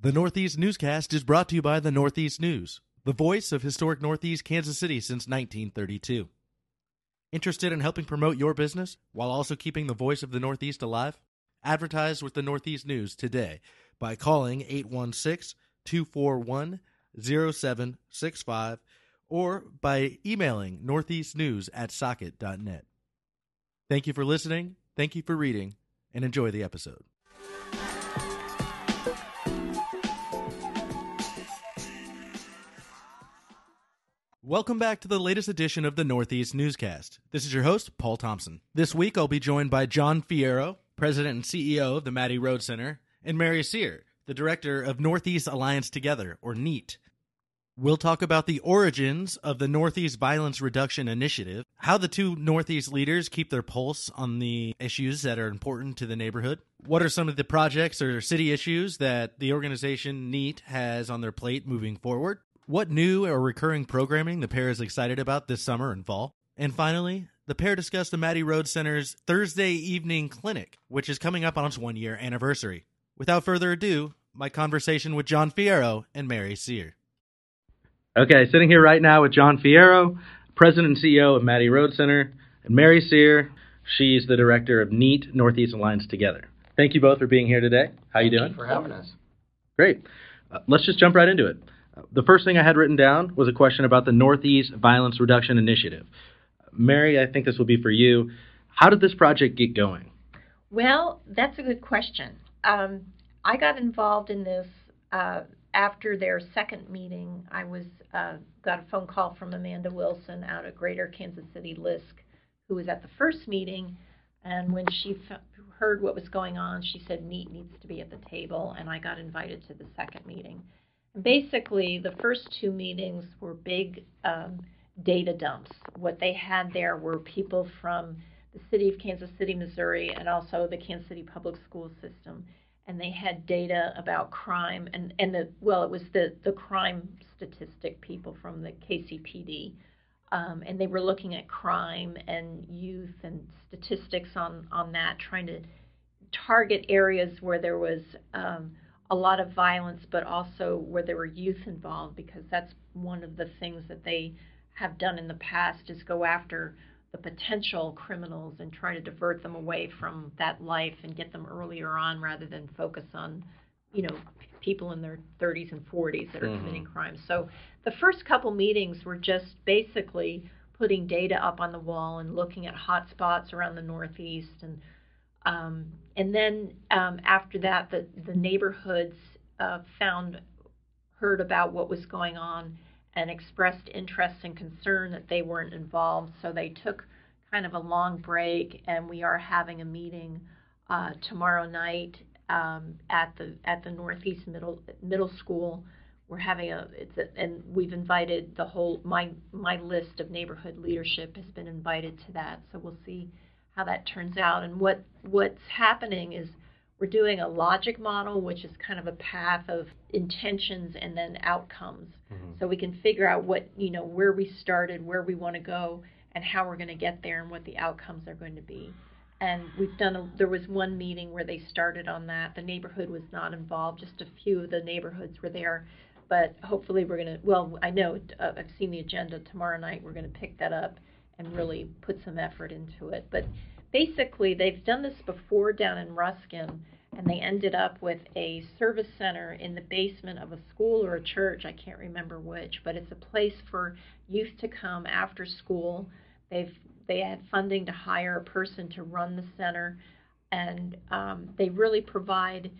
The Northeast Newscast is brought to you by the Northeast News, the voice of historic Northeast Kansas City since 1932. Interested in helping promote your business while also keeping the voice of the Northeast alive? Advertise with the Northeast News today by calling 816 241 0765 or by emailing northeastnews at socket.net. Thank you for listening, thank you for reading, and enjoy the episode. Welcome back to the latest edition of the Northeast Newscast. This is your host, Paul Thompson. This week I'll be joined by John Fierro, President and CEO of the Mattie Rhodes Center, and Mary Sear, the Director of Northeast Alliance Together, or NEAT. We'll talk about the origins of the Northeast Violence Reduction Initiative, how the two Northeast leaders keep their pulse on the issues that are important to the neighborhood, what are some of the projects or city issues that the organization NEAT has on their plate moving forward, what new or recurring programming the pair is excited about this summer and fall, and finally, the pair discussed the Mattie Rhodes Center's Thursday evening clinic, which is coming up on its one year anniversary. Without further ado, my conversation with John Fierro and Mary Sear. Okay, sitting here right now with John Fierro, President and CEO of Mattie Rhodes Center, and Mary Sear. She's the director of NEAT Northeast Alliance Together. Thank you both for being here today. How you doing? for having us. Great. Uh, let's just jump right into it. The first thing I had written down was a question about the Northeast Violence Reduction Initiative. Mary, I think this will be for you. How did this project get going? Well, that's a good question. Um, I got involved in this uh, after their second meeting. I was uh, got a phone call from Amanda Wilson out of Greater Kansas City LISC, who was at the first meeting, and when she f- heard what was going on, she said NEAT needs to be at the table, and I got invited to the second meeting. Basically, the first two meetings were big um, data dumps. What they had there were people from the city of Kansas City, Missouri, and also the Kansas City Public School System and they had data about crime and and the well it was the the crime statistic people from the KCPD um, and they were looking at crime and youth and statistics on on that trying to target areas where there was um, a lot of violence but also where there were youth involved because that's one of the things that they have done in the past is go after the potential criminals and try to divert them away from that life and get them earlier on rather than focus on, you know, people in their 30s and 40s that are mm-hmm. committing crimes. So the first couple meetings were just basically putting data up on the wall and looking at hot spots around the Northeast and um, and then um, after that, the the neighborhoods uh, found heard about what was going on and expressed interest and concern that they weren't involved. So they took kind of a long break, and we are having a meeting uh, tomorrow night um, at the at the Northeast Middle Middle School. We're having a it's a, and we've invited the whole my my list of neighborhood leadership has been invited to that. So we'll see how that turns out. And what what's happening is we're doing a logic model, which is kind of a path of intentions and then outcomes. Mm-hmm. So we can figure out what, you know, where we started, where we want to go, and how we're going to get there and what the outcomes are going to be. And we've done, a, there was one meeting where they started on that. The neighborhood was not involved, just a few of the neighborhoods were there. But hopefully, we're going to, well, I know uh, I've seen the agenda tomorrow night. We're going to pick that up and really put some effort into it. But basically they've done this before down in Ruskin and they ended up with a service center in the basement of a school or a church i can't remember which but it's a place for youth to come after school they've they had funding to hire a person to run the center and um, they really provide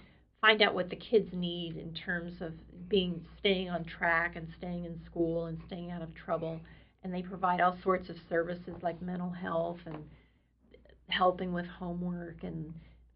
find out what the kids need in terms of being staying on track and staying in school and staying out of trouble and they provide all sorts of services like mental health and helping with homework and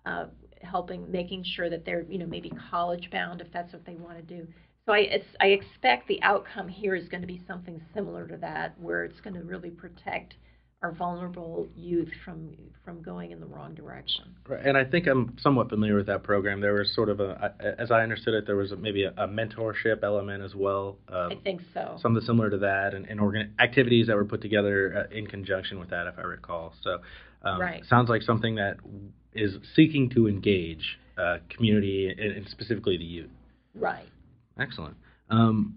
uh, helping making sure that they're you know maybe college bound if that's what they want to do. So I I expect the outcome here is going to be something similar to that, where it's going to really protect our vulnerable youth from from going in the wrong direction. Right. And I think I'm somewhat familiar with that program. There was sort of a, as I understood it, there was a, maybe a, a, mentorship element as well. Um, I think so. Something similar to that, and, and organ- activities that were put together uh, in conjunction with that, if I recall. So um, right. Sounds like something that is seeking to engage uh, community and, and, specifically the youth. Right. Excellent. Um,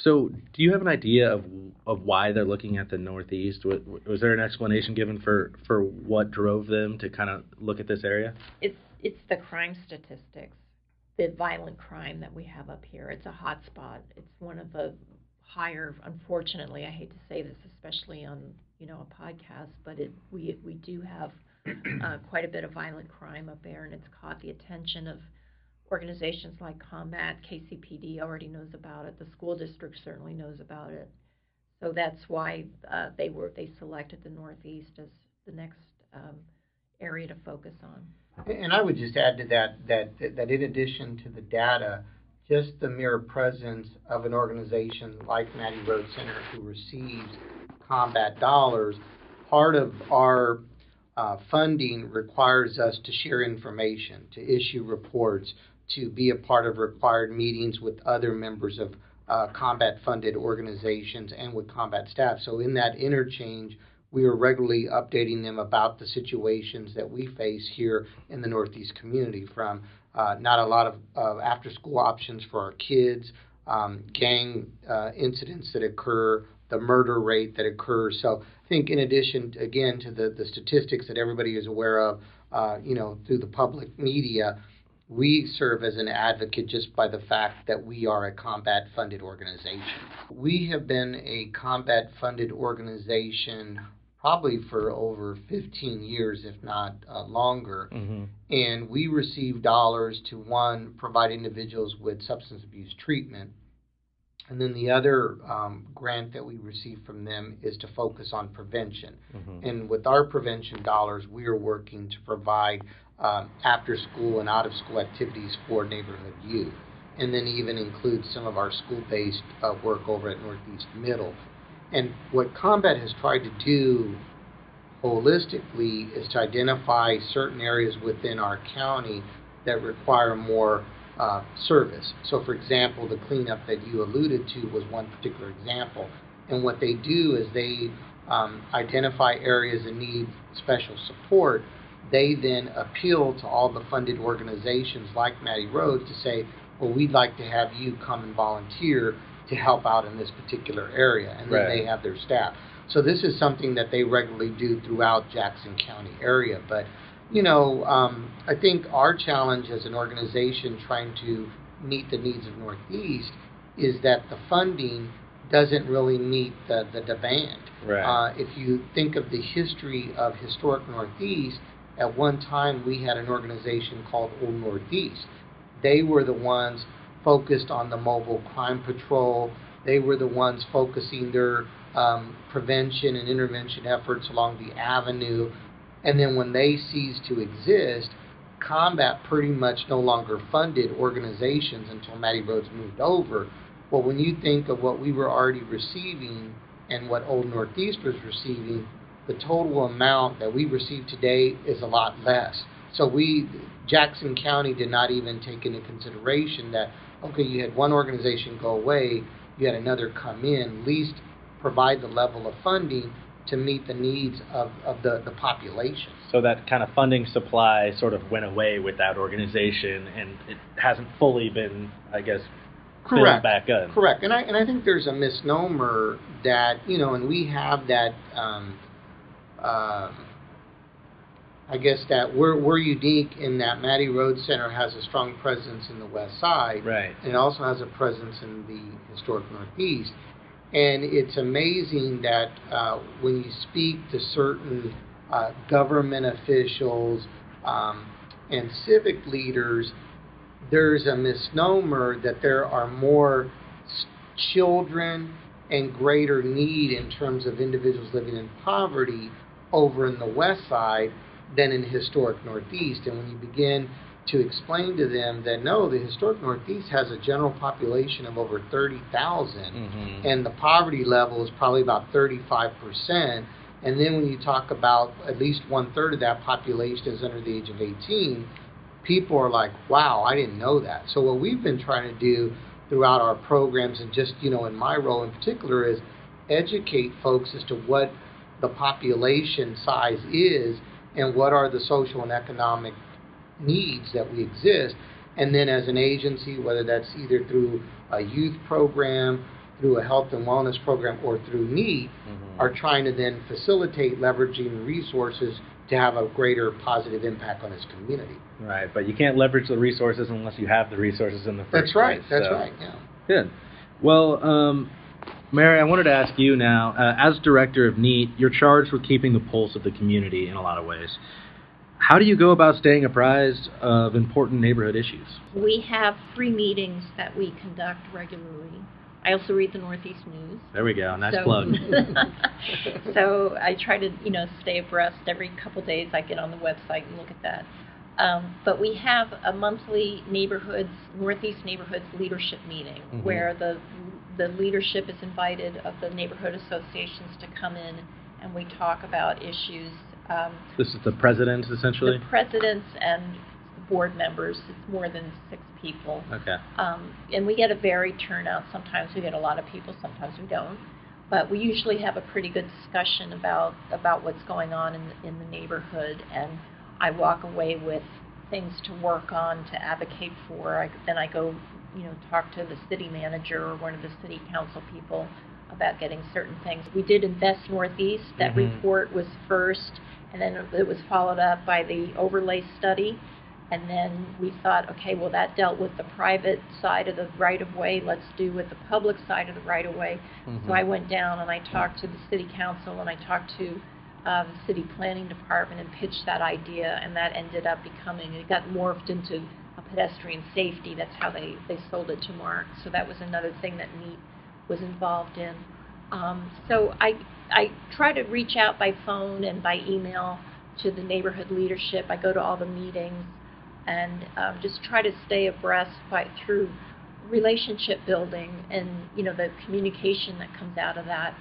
so, do you have an idea of of why they're looking at the Northeast? Was, was there an explanation given for for what drove them to kind of look at this area? It's it's the crime statistics, the violent crime that we have up here. It's a hot spot. It's one of the higher. Unfortunately, I hate to say this, especially on you know a podcast, but it we we do have uh, quite a bit of violent crime up there, and it's caught the attention of organizations like Combat, KCPD already knows about it. The school district certainly knows about it. So that's why uh, they were they selected the Northeast as the next um, area to focus on. And I would just add to that that that in addition to the data, just the mere presence of an organization like Mattie Rhodes Center who receives combat dollars, part of our uh, funding requires us to share information, to issue reports, to be a part of required meetings with other members of uh, combat funded organizations and with combat staff. So, in that interchange, we are regularly updating them about the situations that we face here in the Northeast community from uh, not a lot of uh, after school options for our kids, um, gang uh, incidents that occur, the murder rate that occurs. So, I think in addition, again, to the, the statistics that everybody is aware of, uh, you know, through the public media, we serve as an advocate just by the fact that we are a combat funded organization. We have been a combat funded organization probably for over 15 years, if not uh, longer. Mm-hmm. And we receive dollars to one, provide individuals with substance abuse treatment. And then the other um, grant that we receive from them is to focus on prevention. Mm-hmm. And with our prevention dollars, we are working to provide um, after school and out of school activities for neighborhood youth, and then even include some of our school based uh, work over at Northeast Middle. And what Combat has tried to do holistically is to identify certain areas within our county that require more uh, service. So, for example, the cleanup that you alluded to was one particular example. And what they do is they um, identify areas that need special support they then appeal to all the funded organizations like Mattie Rhodes to say, well, we'd like to have you come and volunteer to help out in this particular area. And then right. they have their staff. So this is something that they regularly do throughout Jackson County area. But, you know, um, I think our challenge as an organization trying to meet the needs of Northeast is that the funding doesn't really meet the, the demand. Right. Uh, if you think of the history of historic Northeast, at one time, we had an organization called Old Northeast. They were the ones focused on the mobile crime patrol. They were the ones focusing their um, prevention and intervention efforts along the avenue. And then when they ceased to exist, combat pretty much no longer funded organizations until Mattie Rhodes moved over. Well, when you think of what we were already receiving and what Old Northeast was receiving, the total amount that we receive today is a lot less. So we, Jackson County did not even take into consideration that, okay, you had one organization go away, you had another come in, at least provide the level of funding to meet the needs of, of the, the population. So that kind of funding supply sort of went away with that organization and it hasn't fully been, I guess, Correct. back up. Correct. And I, and I think there's a misnomer that, you know, and we have that um, um, I guess that we're we're unique in that Mattie Rhodes Center has a strong presence in the West Side, right? And it also has a presence in the historic Northeast. And it's amazing that uh, when you speak to certain uh, government officials um, and civic leaders, there's a misnomer that there are more children and greater need in terms of individuals living in poverty over in the west side than in the historic Northeast. And when you begin to explain to them that no, the historic Northeast has a general population of over 30,000, mm-hmm. and the poverty level is probably about 35%. And then when you talk about at least one third of that population is under the age of 18, people are like, wow, I didn't know that. So what we've been trying to do throughout our programs and just, you know, in my role in particular is educate folks as to what the population size is and what are the social and economic needs that we exist. And then as an agency, whether that's either through a youth program, through a health and wellness program, or through NEAT, Mm-hmm. are trying to then facilitate leveraging resources to have a greater positive impact on its community. Right, but you can't leverage the resources unless you have the resources in the first place. That's right. place, That's so- right. Yeah. Good. Well, um, Mary, I wanted to ask you now, uh, as director of NEAT, you're charged with keeping the pulse of the community in a lot of ways. How do you go about staying apprised of important neighborhood issues? We have three meetings that we conduct regularly. I also read the Northeast News. There we go. Nice so, plug. so I try to, you know, stay abreast. Every couple days, I get on the website and look at that. Um, but we have a monthly neighborhoods, Northeast Neighborhoods Leadership Meeting, Mhm. where the the leadership is invited of the neighborhood associations to come in, and we talk about issues. Um, This is the president, essentially. the presidents and board members. It's more than six people. Okay. Um, and we get a varied turnout. Sometimes we get a lot of people, sometimes we don't. But we usually have a pretty good discussion about about what's going on in the, in the neighborhood, and I walk away with things to work on, to advocate for. I, then I go, you know, talk to the city manager or one of the city council people about getting certain things. We did Invest Northeast. That Mhm. report was first, and then it was followed up by the overlay study. And then we thought, okay, well, that dealt with the private side of the right of way. Let's do with the public side of the right of way. So I went down and I talked to the city council and I talked to um, the city planning department and pitched that idea, and that ended up becoming it got morphed into a pedestrian safety. That's how they they sold it to Mark. So that was another thing that NEAT was involved in. Um, so I I try to reach out by phone and by email to the neighborhood leadership. I go to all the meetings and um, just try to stay abreast by through relationship building and you know the communication that comes out of that.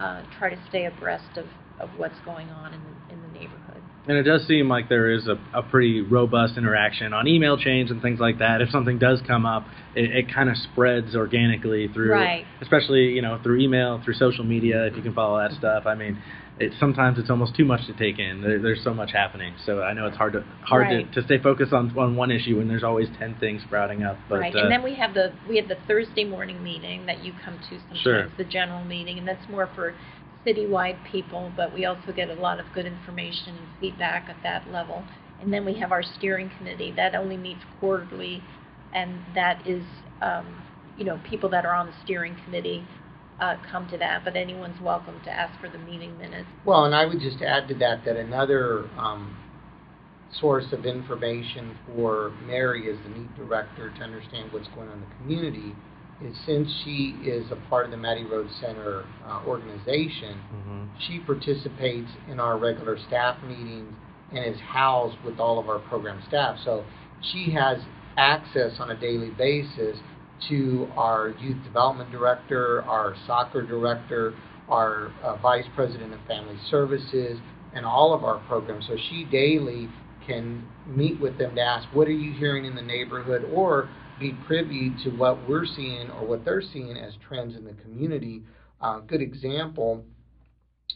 Uh, try to stay abreast of, of what's going on in the, in the neighborhood. And it does seem like there is a, a pretty robust interaction on email chains and things like that. If something does come up, it, it kind of spreads organically through, Right. especially you know through email, through social media. If you can follow that stuff, I mean, it, sometimes it's almost too much to take in. There, there's so much happening, so I know it's hard to hard Right. to, to stay focused on on one issue when there's always ten things sprouting up. But right, uh, and then we have the we have the Thursday morning meeting that you come to sometimes, Sure. the general meeting, and that's more for citywide people. But we also get a lot of good information and feedback at that level. And then we have our steering committee that only meets quarterly, and that is, um, you know, people that are on the steering committee uh, come to that. But anyone's welcome to ask for the meeting minutes. Well, and I would just add to that that another um, source of information for Mary as the NEAT director to understand what's going on in the community is since she is a part of the Mattie Rhodes Center uh, organization, mhm. she participates in our regular staff meetings and is housed with all of our program staff. So she has access on a daily basis to our youth development director, our soccer director, our uh, vice president of family services, and all of our programs. So she daily can meet with them to ask, what are you hearing in the neighborhood, or be privy to what we're seeing or what they're seeing as trends in the community. Uh, good example,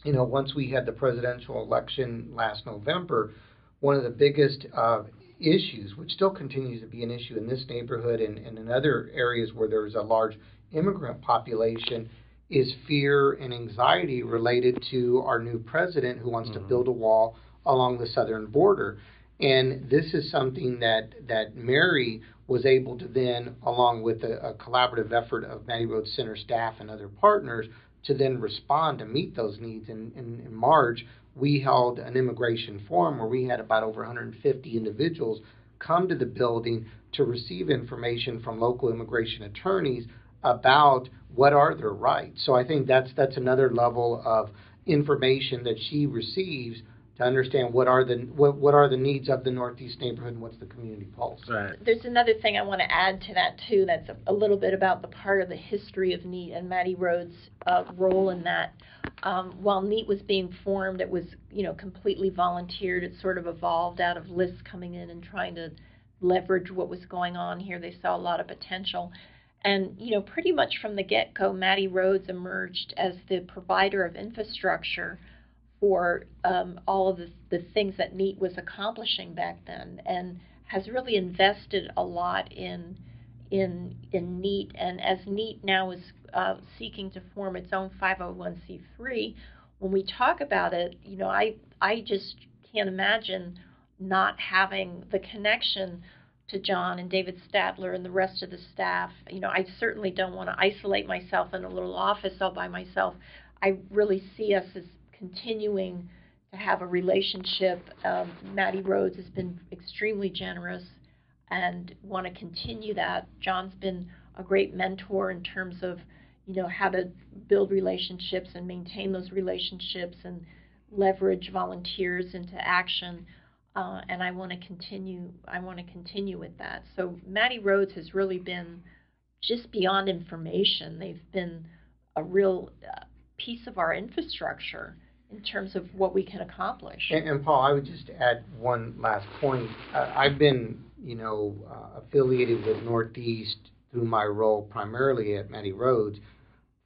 you know, once we had the presidential election last November, one of the biggest uh, issues, which still continues to be an issue in this neighborhood and, and in other areas where there's a large immigrant population, is fear and anxiety related to our new president who wants to Mhm. build a wall along the southern border. And this is something that, that Mary was able to then, along with a, a collaborative effort of Mattie Rhodes Center staff and other partners, to then respond to meet those needs. In, in, in March, we held an immigration forum where we had about over 150 individuals come to the building to receive information from local immigration attorneys about what are their rights. So I think that's that's another level of information that she receives to understand what are the what, what are the needs of the Northeast neighborhood and what's the community pulse. Right. There's another thing I want to add to that too. That's a, a little bit about the part of the history of NEAT and Mattie Rhodes' uh, role in that. Um, while NEAT was being formed, it was you know completely volunteered. It sort of evolved out of LISC coming in and trying to leverage what was going on here. They saw a lot of potential. And you know, pretty much from the get-go, Mattie Rhodes emerged as the provider of infrastructure for um, all of the, the things that NEAT was accomplishing back then. And has really invested a lot in in in NEAT, and as NEAT now is uh, seeking to form its own 501c3, when we talk about it, you know, I I just can't imagine not having the connection to John and David Statler and the rest of the staff. You know, I certainly don't want to isolate myself in a little office all by myself. I really see us as continuing to have a relationship. Um, Mattie Rhodes has been extremely generous and want to continue that. John's been a great mentor in terms of, you know, how to build relationships and maintain those relationships and leverage volunteers into action. Uh, and I want to continue. I want to continue with that. So Mattie Rhodes has really been just beyond information. They've been a real uh, piece of our infrastructure in terms of what we can accomplish. And, and Paul, I would just add one last point. Uh, I've been, you know, uh, affiliated with Northeast through my role primarily at Mattie Rhodes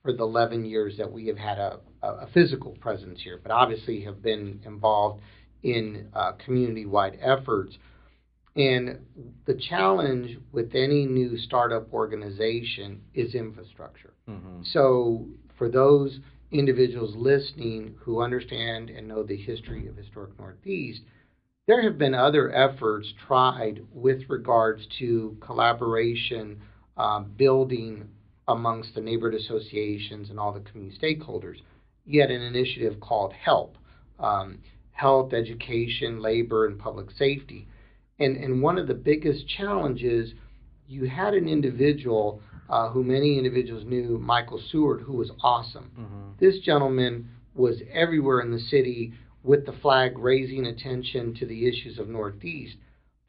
for the 11 years that we have had a, a physical presence here, but obviously have been involved in uh, community-wide efforts. And the challenge with any new startup organization is infrastructure. Mm-hmm. So for those individuals listening who understand and know the history of historic Northeast, there have been other efforts tried with regards to collaboration, uh, building amongst the neighborhood associations and all the community stakeholders. Yet an initiative called HELP, um, health, education, labor, and public safety. And, and one of the biggest challenges, you had an individual uh, who many individuals knew, Michael Seward, who was awesome. Mm-hmm. This gentleman was everywhere in the city with the flag raising attention to the issues of Northeast.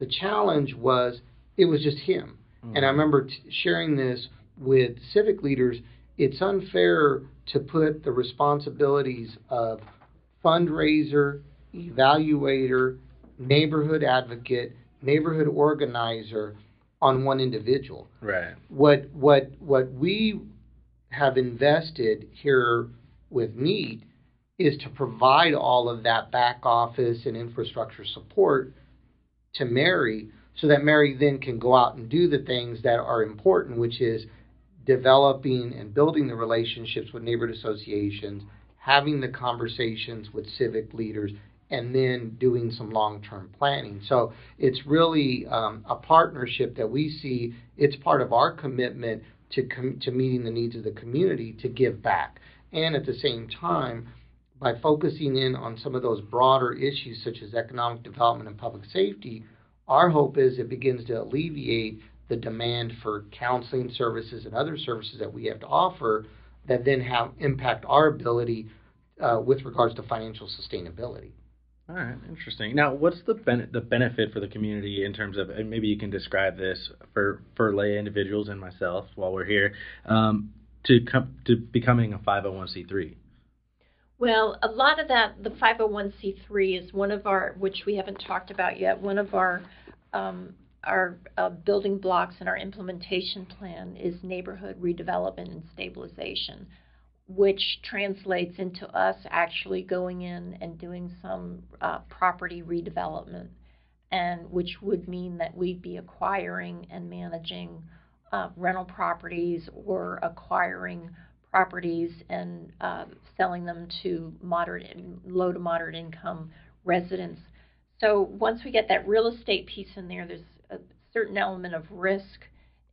The challenge was it was just him. Mm-hmm. And I remember t- sharing this with civic leaders. It's unfair to put the responsibilities of fundraiser, evaluator, neighborhood advocate, neighborhood organizer on one individual. Right. What what what we have invested here with NEAT is to provide all of that back office and infrastructure support to Mary so that Mary then can go out and do the things that are important, which is developing and building the relationships with neighborhood associations, having the conversations with civic leaders, and then doing some long-term planning. So it's really um, a partnership that we see. It's part of our commitment to com- to meeting the needs of the community to give back, and at the same time, by focusing in on some of those broader issues such as economic development and public safety, our hope is it begins to alleviate the demand for counseling services and other services that we have to offer that then have impact our ability uh, with regards to financial sustainability. All right, interesting. Now, what's the ben- the benefit for the community in terms of, and maybe you can describe this for for lay individuals and myself while we're here, um, to come to becoming a 501c3? Well, a lot of that, the 501c3 is one of our, which we haven't talked about yet. One of our um, our uh, building blocks in our implementation plan is neighborhood redevelopment and stabilization which translates into us actually going in and doing some uh, property redevelopment, and which would mean that we'd be acquiring and managing uh, rental properties or acquiring properties and uh, selling them to moderate, low to moderate income residents. So once we get that real estate piece in there, there's a certain element of risk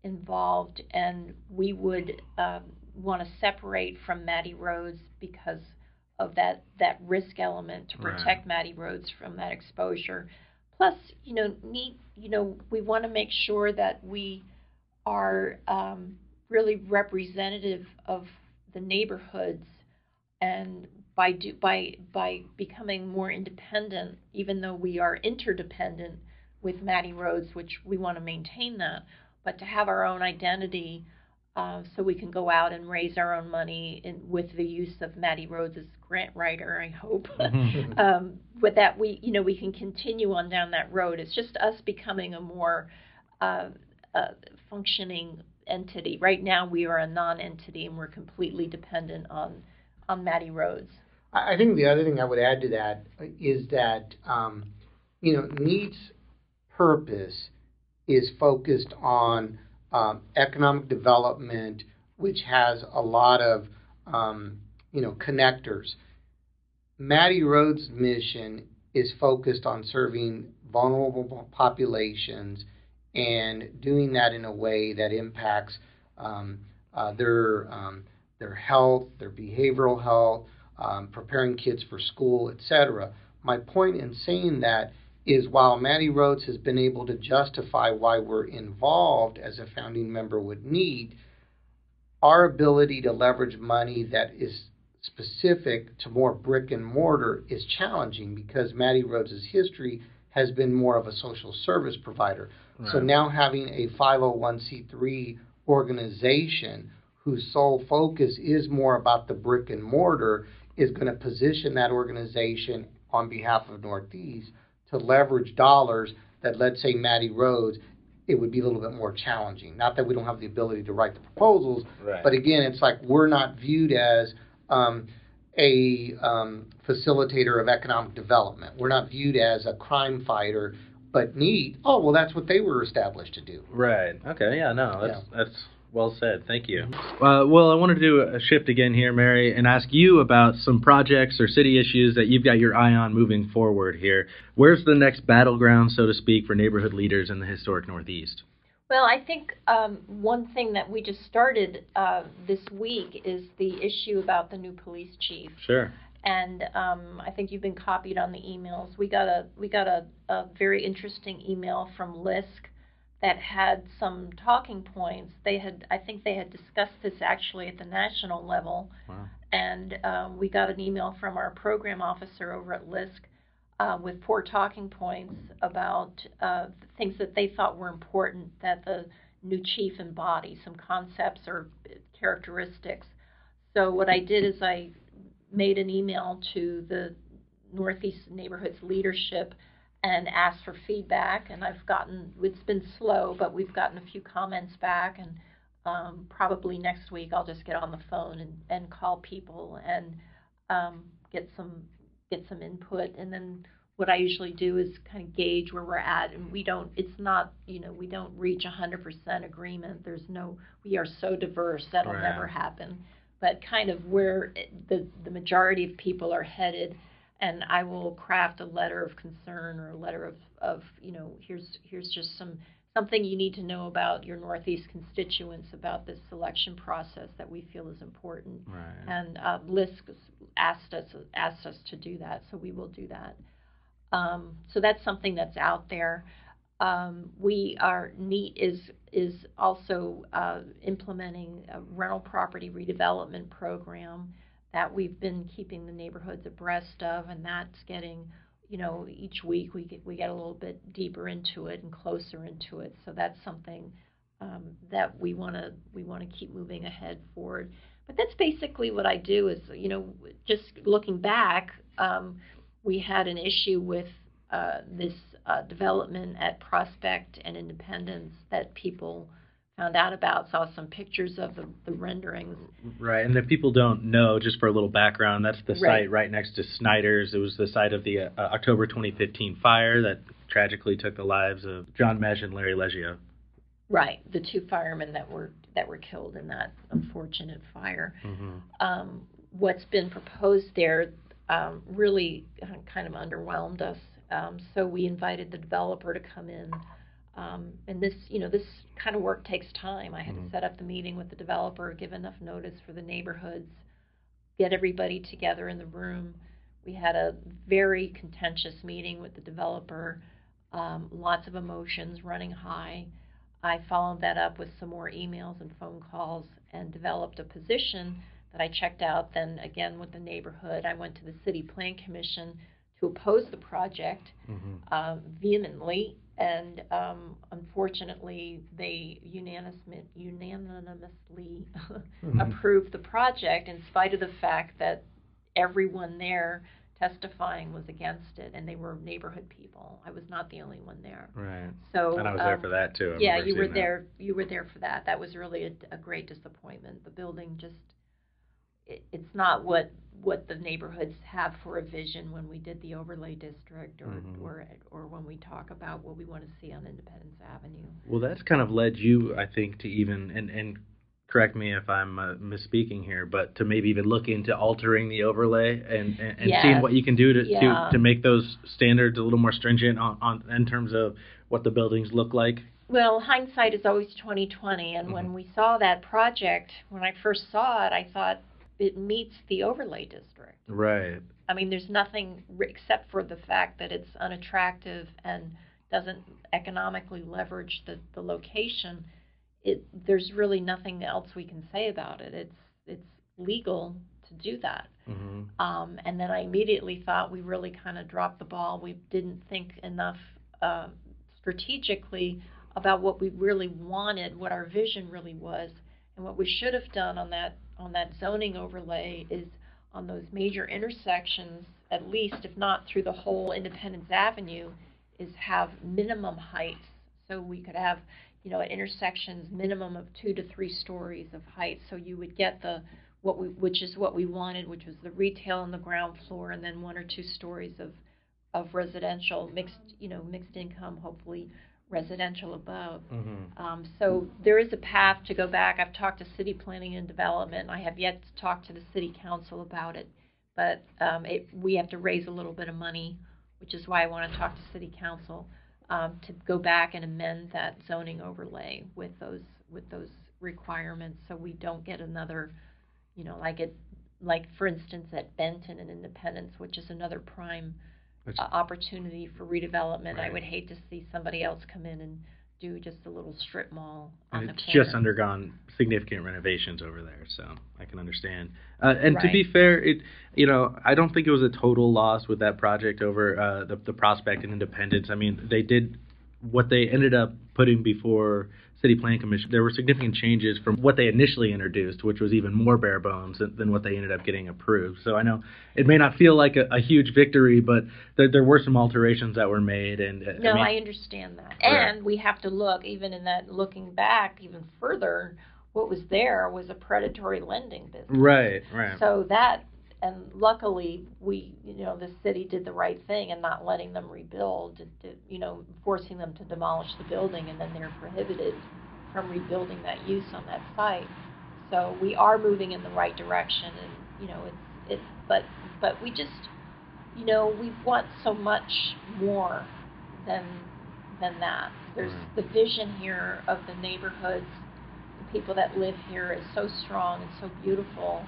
involved, and we would um, want to separate from Mattie Rhodes because of that that risk element to protect right. Mattie Rhodes from that exposure. Plus, you know, need you know, we want to make sure that we are um, really representative of the neighborhoods, and by do by by becoming more independent, even though we are interdependent with Mattie Rhodes, which we want to maintain that, but to have our own identity uh, so we can go out and raise our own money in, with the use of Mattie Rhodes as grant writer. I hope. Mm-hmm. um, with that, we you know we can continue on down that road. It's just us becoming a more uh, uh, functioning entity. Right now, we are a non-entity and we're completely dependent on on Mattie Rhodes. I think the other thing I would add to that is that um, you know NEAT's purpose is focused on um, economic development, which has a lot of um, you know connectors. Mattie Rhodes' mission is focused on serving vulnerable populations and doing that in a way that impacts um, uh, their um, their health, their behavioral health, um, preparing kids for school, etc. My point in saying that is while Mattie Rhodes has been able to justify why we're involved as a founding member would need, our ability to leverage money that is specific to more brick and mortar is challenging because Mattie Rhodes' history has been more of a social service provider. Right. So now having a 501c3 organization whose sole focus is more about the brick and mortar is going to position that organization on behalf of Northeast to leverage dollars that, let's say, Mattie Rhodes, it would be a little bit more challenging. Not that we don't have the ability to write the proposals, right. but again, it's like we're not viewed as um, a um, facilitator of economic development. We're not viewed as a crime fighter, but NEAT. Oh, well, that's what they were established to do. Right. Okay. Yeah. No. That's yeah. that's well said. Thank you. Uh, well, I wanted to do a shift again here, Mary, and ask you about some projects or city issues that you've got your eye on moving forward here. Where's the next battleground, so to speak, for neighborhood leaders in the historic Northeast? Well, I think um, one thing that we just started uh, this week is the issue about the new police chief. Sure. And um, I think you've been copied on the emails. We got a we got a, a very interesting email from LISC that had some talking points. They had, I think they had discussed this actually at the national level. Wow. And um, we got an email from our program officer over at LISC uh, with four talking points about uh, things that they thought were important that the new chief embody, some concepts or characteristics. So what I did is I made an email to the Northeast Neighborhoods leadership and asked for feedback. And I've gotten, it's been slow, but we've gotten a few comments back. And um, probably next week I'll just get on the phone and, and call people and um, get some get some input. And then what I usually do is kind of gauge where we're at. And we don't, it's not, you know, we don't reach 100% agreement. There's no, we are so diverse that'll right. never happen. But kind of where the the majority of people are headed and I will craft a letter of concern or a letter of, of you know, here's here's just some something you need to know about your Northeast constituents about this selection process that we feel is important. Right. And uh, LISC asked us asked us to do that, so we will do that. Um, so that's something that's out there. Um, we are NEAT is is also uh, implementing a rental property redevelopment program that we've been keeping the neighborhoods abreast of, and that's getting, you know, each week we get we get a little bit deeper into it and closer into it. So that's something um, that we want to we want to keep moving ahead forward. But that's basically what I do. Is you know, just looking back, um, we had an issue with uh, this uh, development at Prospect and Independence that people found out about, saw some pictures of the, the renderings. Right, and if people don't know, just for a little background, that's the right. site right next to Snyder's. It was the site of the uh, October 2015 fire that tragically took the lives of John Mesh and Larry Leggio. Right, the two firemen that were that were killed in that unfortunate fire. Mm-hmm. Um, what's been proposed there um, really kind of underwhelmed us. Um, so we invited the developer to come in um, and this, you know, this kind of work takes time. I had mm-hmm. to set up the meeting with the developer, give enough notice for the neighborhoods, get everybody together in the room. We had a very contentious meeting with the developer, um, lots of emotions running high. I followed that up with some more emails and phone calls and developed a position that I checked out. Then again with the neighborhood, I went to the City Plan Commission to oppose the project mm-hmm. uh, vehemently and um, unfortunately, they unanimously, unanimously mm-hmm. approved the project in spite of the fact that everyone there testifying was against it, and they were neighborhood people. I was not the only one there. Right. So and I was um, there for that too. I yeah, you were that. there. You were there for that. That was really a, a great disappointment. The building just it's not what what the neighborhoods have for a vision when we did the overlay district or Mhm. or or when we talk about what we want to see on Independence Avenue. Well, that's kind of led you, I think, to even and and correct me if I'm uh, misspeaking here, but to maybe even look into altering the overlay and and, and seeing what you can do to, Yeah. to to make those standards a little more stringent on, on in terms of what the buildings look like. Well, hindsight is always twenty twenty, and Mhm. when we saw that project, when I first saw it, I thought it meets the overlay district. Right. I mean, there's nothing except for the fact that it's unattractive and doesn't economically leverage the, the location. It there's really nothing else we can say about it. It's it's legal to do that. hmm Um, and then I immediately thought we really kind of dropped the ball. We didn't think enough uh, strategically about what we really wanted, what our vision really was, and what we should have done on that on that zoning overlay is on those major intersections, at least if not through the whole Independence Avenue, is have minimum heights. So we could have, you know, at intersections minimum of two to three stories of height. So you would get the what we, which is what we wanted, which was the retail on the ground floor, and then one or two stories of, of residential mixed, you know, mixed income, hopefully residential above. hmm Um, so there is a path to go back. I've talked to city planning and development. I have yet to talk to the city council about it, but um, it, we have to raise a little bit of money, which is why I want to talk to city council um, to go back and amend that zoning overlay with those with those requirements, so we don't get another, you know, like it, like for instance at Benton and Independence, which is another prime uh, opportunity for redevelopment. I would hate to see somebody else come in and do just a little strip mall on And it's just undergone significant renovations over there, so I can understand. Uh, and to be fair, it you know I don't think it was a total loss with that project over uh, the the Prospect and Independence. I mean, they did what they ended up putting before City Plan Commission. There were significant changes from what they initially introduced, which was even more bare bones than, than what they ended up getting approved. So I know it may not feel like a, a huge victory, but there, there were some alterations that were made. And uh, No, I, mean, I understand that. Right. And we have to look, even in that, looking back even further, what was there was a predatory lending business. right, right. So that, and luckily, we, you know, the city did the right thing in not letting them rebuild, you know, forcing them to demolish the building, and then they're prohibited from rebuilding that use on that site. So we are moving in the right direction, and, you know, it's, it's, but, but we just, you know, we want so much more than, than that. There's, mm-hmm. the vision here of the neighborhoods, the people that live here is so strong and so beautiful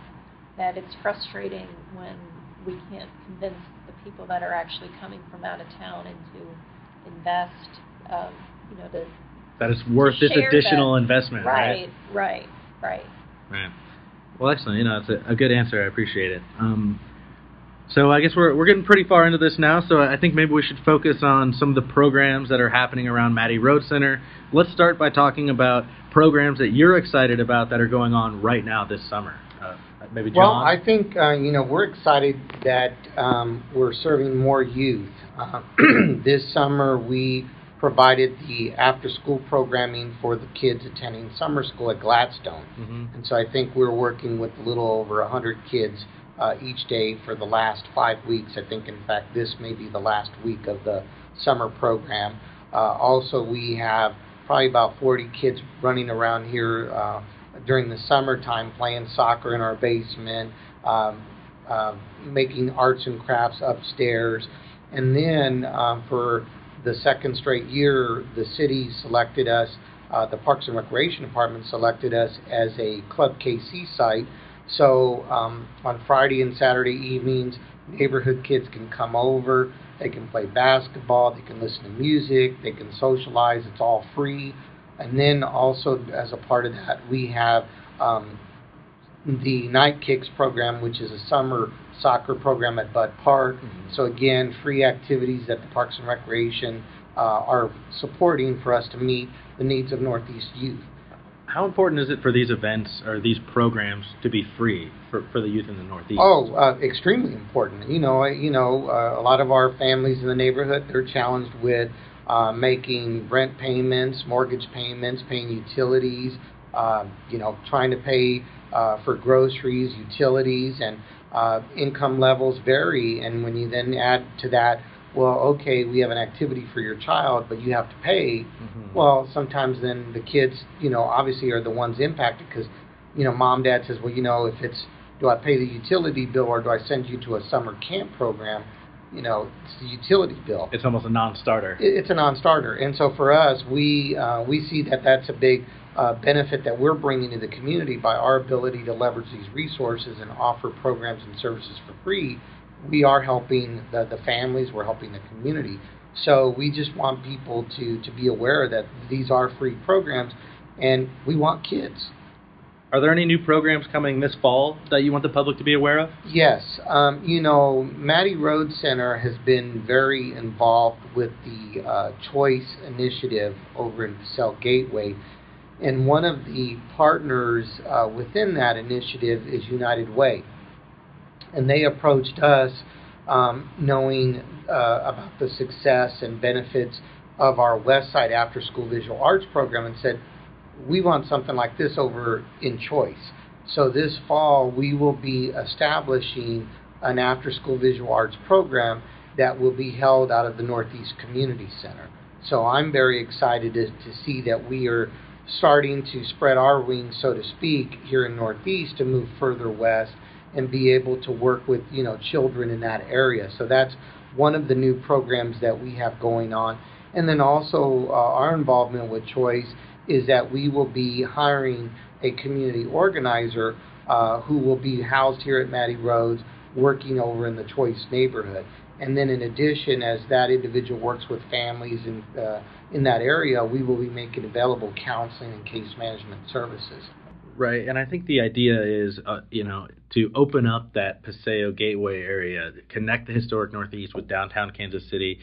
that it's frustrating when we can't convince the people that are actually coming from out of town and to invest, um, you know, to. that is worth this additional that. investment, Right, right, right. Right. Well, excellent. You know, it's a, a good answer. I appreciate it. Um, so I guess we're we're getting pretty far into this now. So I think maybe we should focus on some of the programs that are happening around Mattie Rhodes Center. Let's start by talking about programs that you're excited about that are going on right now this summer. Maybe John. Well, I think uh, you know we're excited that um, we're serving more youth. Uh, this summer, we provided the after-school programming for the kids attending summer school at Gladstone, hmm and so I think we're working with a little over hundred kids uh, each day for the last five weeks. I think, in fact, this may be the last week of the summer program. Uh, also, we have probably about 40 kids running around here uh, during the summertime playing soccer in our basement, um, uh, making arts and crafts upstairs. And then um, for the second straight year, the city selected us, uh, the Parks and Recreation Department selected us as a Club KC site. So um, on Friday and Saturday evenings, neighborhood kids can come over. They can play basketball. They can listen to music. They can socialize. It's all free. And then also as a part of that, we have um, the Night Kicks program, which is a summer soccer program at Budd Park. Mhm. So again, free activities that the Parks and Recreation uh, are supporting for us to meet the needs of Northeast youth. How important is it for these events or these programs to be free for, for the youth in the Northeast? Oh, uh, extremely important. You know, you know, uh, a lot of our families in the neighborhood they're challenged with uh, making rent payments, mortgage payments, paying utilities, um, you know, trying to pay uh, for groceries, utilities, and uh, income levels vary. And when you then add to that, well, okay, we have an activity for your child, but you have to pay. Mm-hmm. Well, sometimes then the kids, you know, obviously are the ones impacted because, you know, mom, dad says, well, you know, if it's do I pay the utility bill or do I send you to a summer camp program? You know, it's the utility bill. It's almost a non-starter. It's a non-starter, and so for us, we uh, we see that that's a big uh, benefit that we're bringing to the community by our ability to leverage these resources and offer programs and services for free. We are helping the, the families, we're helping the community. So we just want people to, to be aware that these are free programs and we want kids. Are there any new programs coming this fall that you want the public to be aware of? Yes. Um, you know, Mattie Rhodes Center has been very involved with the uh, Choice Initiative over in Paseo Gateway. And one of the partners uh, within that initiative is United Way. And they approached us um, knowing uh, about the success and benefits of our West Side After School Visual Arts program and said, we want something like this over in Choice. So this fall, we will be establishing an after school visual arts program that will be held out of the Northeast Community Center. So I'm very excited to, to see that we are starting to spread our wings, so to speak, here in Northeast to move further west and be able to work with you know children in that area. So that's one of the new programs that we have going on. And then also uh, our involvement with Choice is that we will be hiring a community organizer uh, who will be housed here at Mattie Rhodes, working over in the Choice neighborhood. And then, in addition, as that individual works with families in, uh, in that area, we will be making available counseling and case management services. Right, and I think the idea is, uh, you know, to open up that Paseo Gateway area, connect the historic Northeast with downtown Kansas City,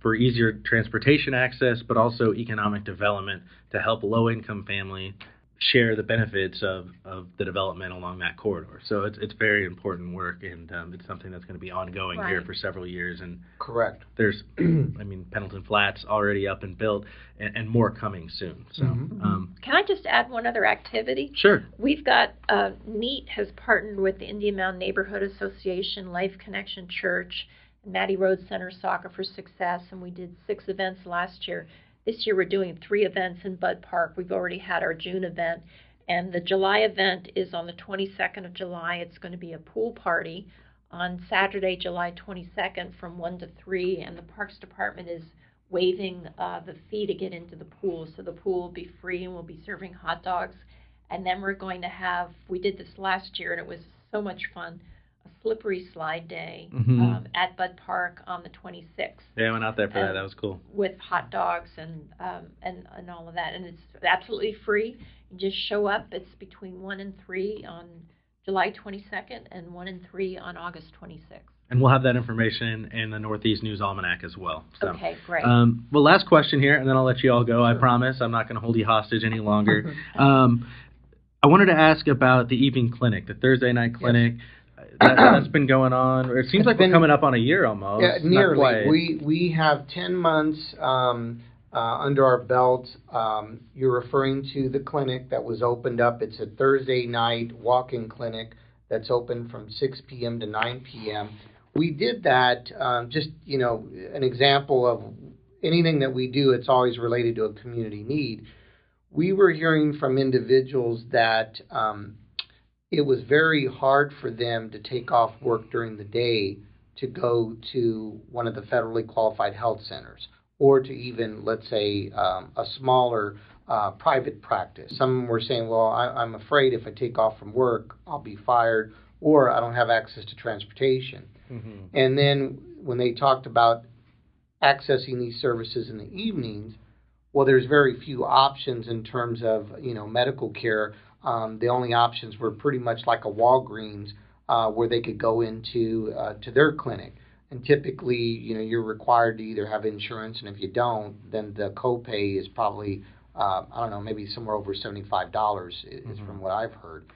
for easier transportation access, but also economic development to help low income family share the benefits of, of the development along that corridor. So it's it's very important work, and um, it's something that's going to be ongoing right. here for several years. And correct, there's, I mean, Pendleton Flats already up and built, and, and more coming soon. So, mm-hmm. um, can I just add one other activity? Sure. We've got uh, NEAT has partnered with the Indian Mound Neighborhood Association, Life Connection Church Mattie Rhodes Center Soccer for Success, and we did six events last year. This year we're doing three events in Budd Park. We've already had our June event, and the July event is on the 22nd of July. It's going to be a pool party on Saturday, July 22nd from 1 to 3, and the Parks Department is waiving uh, the fee to get into the pool. So the pool will be free and we'll be serving hot dogs. And then we're going to have, we did this last year and it was so much fun a slippery slide day mm-hmm. um, at Budd Park on the 26th. Yeah, I went out there for that. That was cool. With hot dogs and um, and and all of that, and it's absolutely free. You just show up. It's between one and three on July 22nd and one and three on August 26th. And we'll have that information in the Northeast News Almanac as well. So, okay, great. Um, well, last question here, and then I'll let you all go. I promise I'm not going to hold you hostage any longer. um, I wanted to ask about the evening clinic, the Thursday night clinic. Yes that, has been going on. It seems it's like been, we're coming up on a year almost. Yeah, nearly. We we have ten months um, uh, under our belt. Um, you're referring to the clinic that was opened up. It's a Thursday night walk-in clinic that's open from 6 p.m. to 9 p.m. We did that um, just you know an example of anything that we do. It's always related to a community need. We were hearing from individuals that um, it was very hard for them to take off work during the day to go to one of the federally qualified health centers or to even, let's say, um, a smaller uh, private practice. Some were saying, well, I, am afraid if I take off from work, I'll be fired or I don't have access to transportation. Mm-hmm. And then when they talked about accessing these services in the evenings, well, there's very few options in terms of, you know, medical care um, the only options were pretty much like a Walgreens, uh, where they could go into uh, to their clinic. And typically, you know, you're required to either have insurance, and if you don't, then the copay is probably, uh, I don't know, maybe somewhere over seventy-five dollars is mm-hmm. from what I've heard.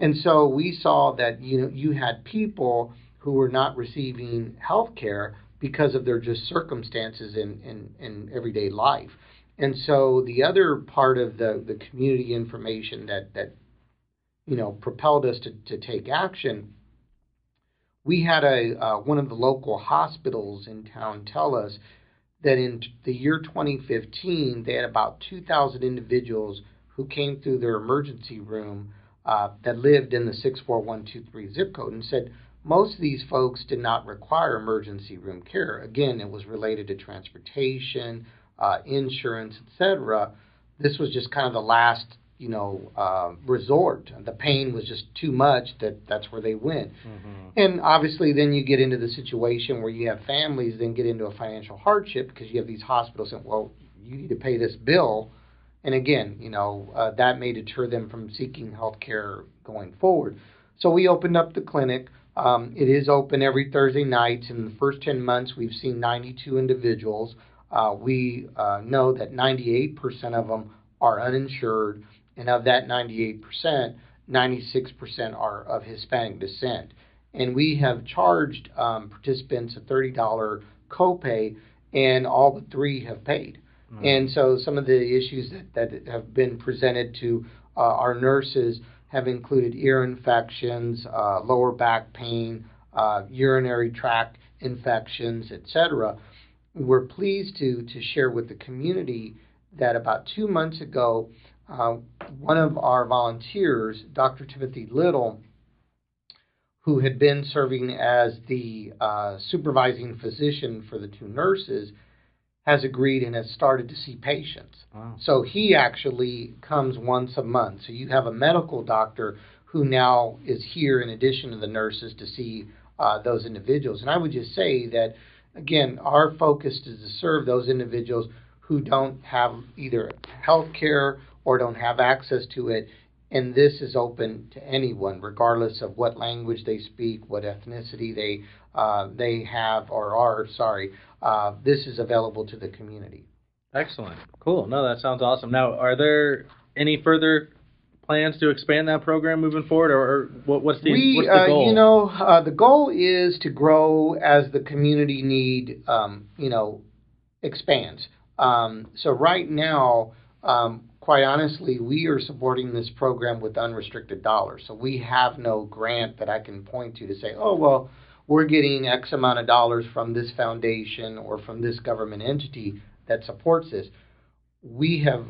And so we saw that you know you had people who were not receiving health care because of their just circumstances in, in, in everyday life. And so the other part of the, the community information that, that you know propelled us to, to take action, we had a uh, one of the local hospitals in town tell us that in the year 2015 they had about 2,000 individuals who came through their emergency room uh, that lived in the 64123 zip code and said most of these folks did not require emergency room care. Again, it was related to transportation, uh, insurance, etc. This was just kind of the last, you know, uh, resort. The pain was just too much that that's where they went. Mm-hmm. And obviously, then you get into the situation where you have families then get into a financial hardship because you have these hospitals saying, well, you need to pay this bill. And again, you know, uh, that may deter them from seeking health care going forward. So we opened up the clinic. Um, it is open every Thursday nights. In the first 10 months, we've seen 92 individuals. Uh, we uh, know that 98% of them are uninsured, and of that 98%, 96% are of Hispanic descent. And we have charged um, participants a $30 copay, and all but three have paid. Mm-hmm. And so some of the issues that, that have been presented to uh, our nurses have included ear infections, uh, lower back pain, uh, urinary tract infections, etc. We're pleased to, to share with the community that about two months ago, uh, one of our volunteers, Dr. Timothy Little, who had been serving as the uh, supervising physician for the two nurses, has agreed and has started to see patients. Wow. So he actually comes once a month. So you have a medical doctor who now is here in addition to the nurses to see uh, those individuals. And I would just say that, again, our focus is to serve those individuals who don't have either health care or don't have access to it. And this is open to anyone, regardless of what language they speak, what ethnicity they uh, they have or are. Sorry, uh, this is available to the community. Excellent. Cool. No, that sounds awesome. Now, are there any further plans to expand that program moving forward, or, or what, what's the we, what's the goal? Uh, you know, uh, the goal is to grow as the community need, um, you know, expands. Um, so right now, um, quite honestly, we are supporting this program with unrestricted dollars. So we have no grant that I can point to to say, oh well we're getting X amount of dollars from this foundation or from this government entity that supports this. We have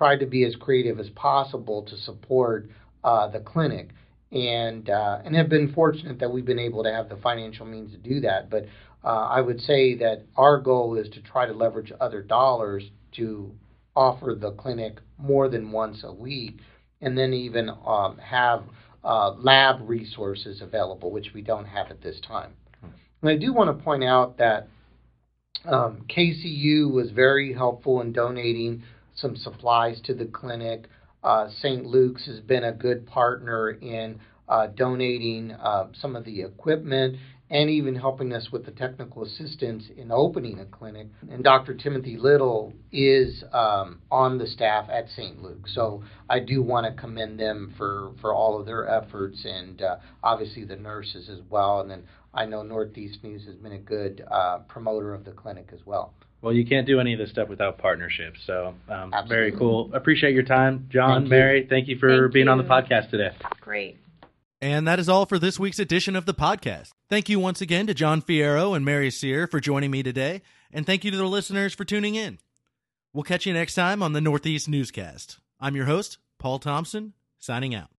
tried to be as creative as possible to support uh, the clinic and uh, and have been fortunate that we've been able to have the financial means to do that. But uh, I would say that our goal is to try to leverage other dollars to offer the clinic more than once a week, and then even um, have uh, lab resources available, which we don't have at this time. And I do want to point out that um, KCU was very helpful in donating some supplies to the clinic. Uh, St. Luke's has been a good partner in uh, donating uh, some of the equipment and even helping us with the technical assistance in opening a clinic. And Dr. Timothy Little is um, on the staff at St. Luke. So I do want to commend them for, for all of their efforts and uh, obviously the nurses as well. And then I know Northeast News has been a good uh, promoter of the clinic as well. Well, you can't do any of this stuff without partnerships. So, um, very cool. Appreciate your time, John, thank Mary. Thank you for thank being you. on the podcast today. Great. And that is all for this week's edition of the podcast. Thank you once again to John Fierro and Mary Sear for joining me today, and thank you to the listeners for tuning in. We'll catch you next time on the Northeast Newscast. I'm your host, Paul Thompson, signing out.